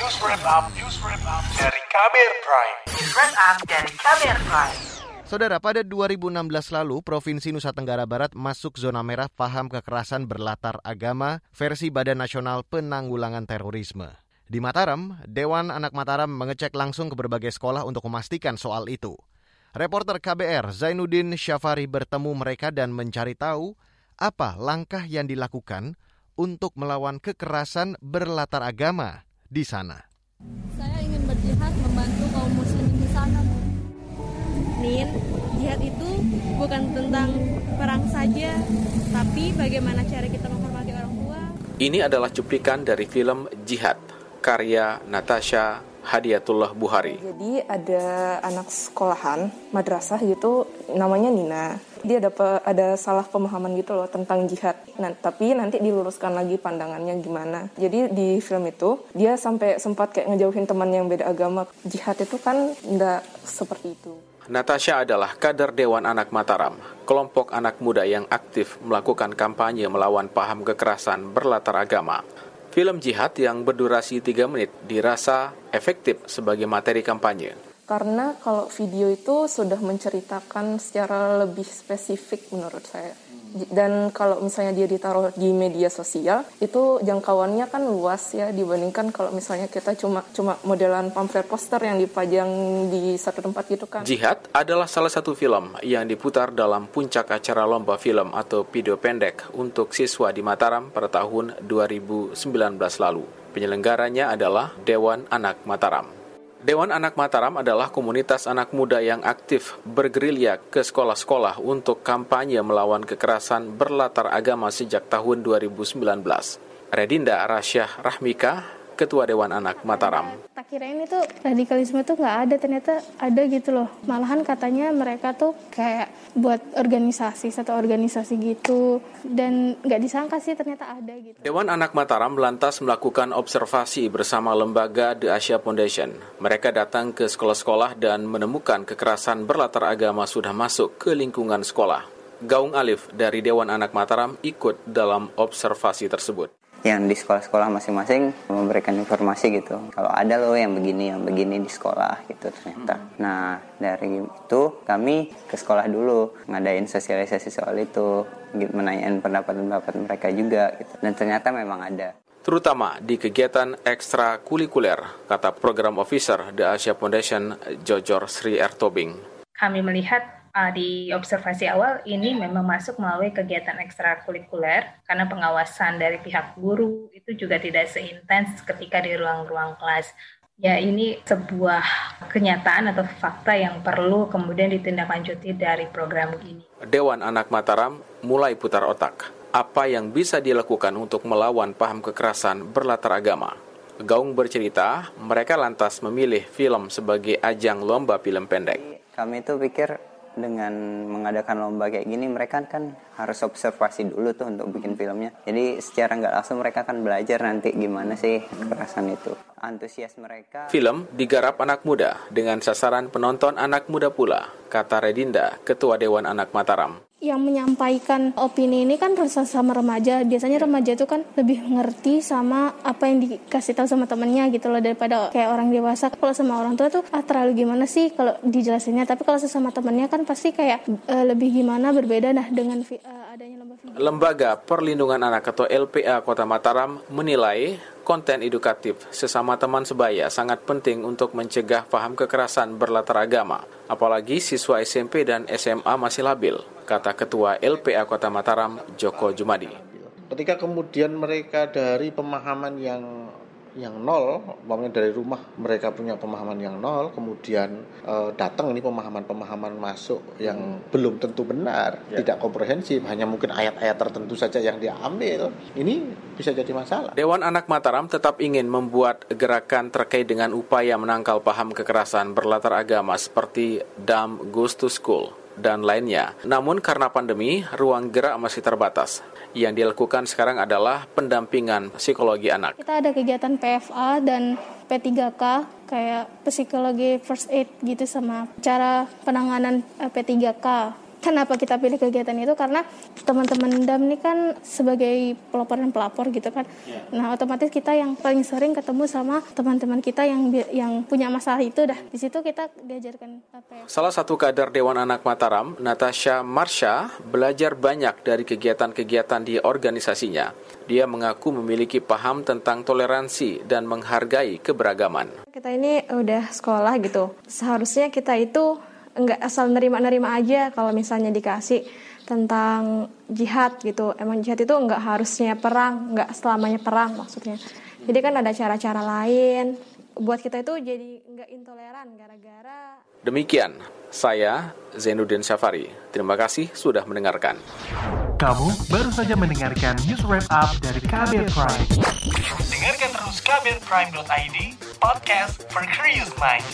News Wrap Up, News Wrap Up dari Kamer Prime. News Wrap Up dari Kamer Prime. Saudara, pada 2016 lalu, Provinsi Nusa Tenggara Barat masuk zona merah paham kekerasan berlatar agama versi Badan Nasional Penanggulangan Terorisme. Di Mataram, Dewan Anak Mataram mengecek langsung ke berbagai sekolah untuk memastikan soal itu. Reporter KBR Zainuddin Syafari bertemu mereka dan mencari tahu apa langkah yang dilakukan untuk melawan kekerasan berlatar agama di sana. Saya ingin berjihad membantu kaum muslimin di sana. Nin, jihad itu bukan tentang perang saja, tapi bagaimana cara kita menghormati orang tua. Ini adalah cuplikan dari film Jihad, karya Natasha Hadiatullah Buhari. Jadi ada anak sekolahan madrasah gitu namanya Nina. Dia dapat ada salah pemahaman gitu loh tentang jihad. Nah, tapi nanti diluruskan lagi pandangannya gimana. Jadi di film itu dia sampai sempat kayak ngejauhin teman yang beda agama. Jihad itu kan enggak seperti itu. Natasha adalah kader Dewan Anak Mataram, kelompok anak muda yang aktif melakukan kampanye melawan paham kekerasan berlatar agama. Film jihad yang berdurasi 3 menit dirasa efektif sebagai materi kampanye. Karena kalau video itu sudah menceritakan secara lebih spesifik menurut saya. Dan kalau misalnya dia ditaruh di media sosial, itu jangkauannya kan luas ya dibandingkan kalau misalnya kita cuma cuma modelan pamflet poster yang dipajang di satu tempat gitu kan. Jihad adalah salah satu film yang diputar dalam puncak acara lomba film atau video pendek untuk siswa di Mataram pada tahun 2019 lalu. Penyelenggaranya adalah Dewan Anak Mataram. Dewan Anak Mataram adalah komunitas anak muda yang aktif bergerilya ke sekolah-sekolah untuk kampanye melawan kekerasan berlatar agama sejak tahun 2019. Redinda Rasyah Rahmika, Ketua Dewan Anak Mataram. Tak kirain itu radikalisme itu nggak ada, ternyata ada gitu loh. Malahan katanya mereka tuh kayak buat organisasi, satu organisasi gitu. Dan nggak disangka sih ternyata ada gitu. Dewan Anak Mataram lantas melakukan observasi bersama lembaga The Asia Foundation. Mereka datang ke sekolah-sekolah dan menemukan kekerasan berlatar agama sudah masuk ke lingkungan sekolah. Gaung Alif dari Dewan Anak Mataram ikut dalam observasi tersebut yang di sekolah-sekolah masing-masing memberikan informasi gitu. Kalau ada loh yang begini yang begini di sekolah gitu ternyata. Hmm. nah dari itu kami ke sekolah dulu ngadain sosialisasi soal itu menanyain pendapat-pendapat mereka juga gitu. Dan ternyata memang ada. Terutama di kegiatan ekstrakurikuler kata program officer The Asia Foundation Jojor Sri Ertobing. Kami melihat uh, di observasi awal ini memang masuk melalui kegiatan ekstrakurikuler karena pengawasan dari pihak guru itu juga tidak seintens ketika di ruang-ruang kelas. Ya ini sebuah kenyataan atau fakta yang perlu kemudian ditindaklanjuti dari program ini. Dewan Anak Mataram mulai putar otak. Apa yang bisa dilakukan untuk melawan paham kekerasan berlatar agama? Gaung bercerita, mereka lantas memilih film sebagai ajang lomba film pendek. Kami itu pikir dengan mengadakan lomba kayak gini mereka kan harus observasi dulu tuh untuk bikin filmnya. Jadi secara nggak langsung mereka akan belajar nanti gimana sih kekerasan itu. Antusias mereka. Film digarap anak muda dengan sasaran penonton anak muda pula kata Redinda ketua Dewan Anak Mataram yang menyampaikan opini ini kan sama remaja. Biasanya remaja itu kan lebih ngerti sama apa yang dikasih tahu sama temennya gitu loh daripada kayak orang dewasa. Kalau sama orang tua tuh ah terlalu gimana sih kalau dijelasinnya. Tapi kalau sesama temennya kan pasti kayak uh, lebih gimana berbeda nah dengan uh, adanya video. Lembaga Perlindungan Anak atau LPA Kota Mataram menilai konten edukatif sesama teman sebaya sangat penting untuk mencegah paham kekerasan berlatar agama, apalagi siswa SMP dan SMA masih labil, kata Ketua LPA Kota Mataram, Joko Jumadi. Ketika kemudian mereka dari pemahaman yang yang nol, umpamanya dari rumah mereka punya pemahaman yang nol, kemudian e, datang ini pemahaman-pemahaman masuk yang hmm. belum tentu benar, ya. tidak komprehensif, hanya mungkin ayat-ayat tertentu saja yang diambil, ini bisa jadi masalah. Dewan Anak Mataram tetap ingin membuat gerakan terkait dengan upaya menangkal paham kekerasan berlatar agama seperti Dam Goes to School dan lainnya. Namun karena pandemi, ruang gerak masih terbatas. Yang dilakukan sekarang adalah pendampingan psikologi anak. Kita ada kegiatan PFA dan P3K kayak psikologi first aid gitu sama cara penanganan eh, P3K Kenapa kita pilih kegiatan itu? Karena teman-teman DAM ini kan sebagai pelopor dan pelapor gitu kan. Yeah. Nah, otomatis kita yang paling sering ketemu sama teman-teman kita yang yang punya masalah itu dah. Di situ kita diajarkan apa ya? Salah satu kader Dewan Anak Mataram, Natasha Marsha, belajar banyak dari kegiatan-kegiatan di organisasinya. Dia mengaku memiliki paham tentang toleransi dan menghargai keberagaman. Kita ini udah sekolah gitu. Seharusnya kita itu nggak asal nerima-nerima aja kalau misalnya dikasih tentang jihad gitu. Emang jihad itu nggak harusnya perang, nggak selamanya perang maksudnya. Jadi kan ada cara-cara lain. Buat kita itu jadi nggak intoleran gara-gara. Demikian, saya Zainuddin Syafari. Terima kasih sudah mendengarkan. Kamu baru saja mendengarkan news wrap up dari Kabel Prime. Dengarkan terus kabelprime.id, podcast for curious mind.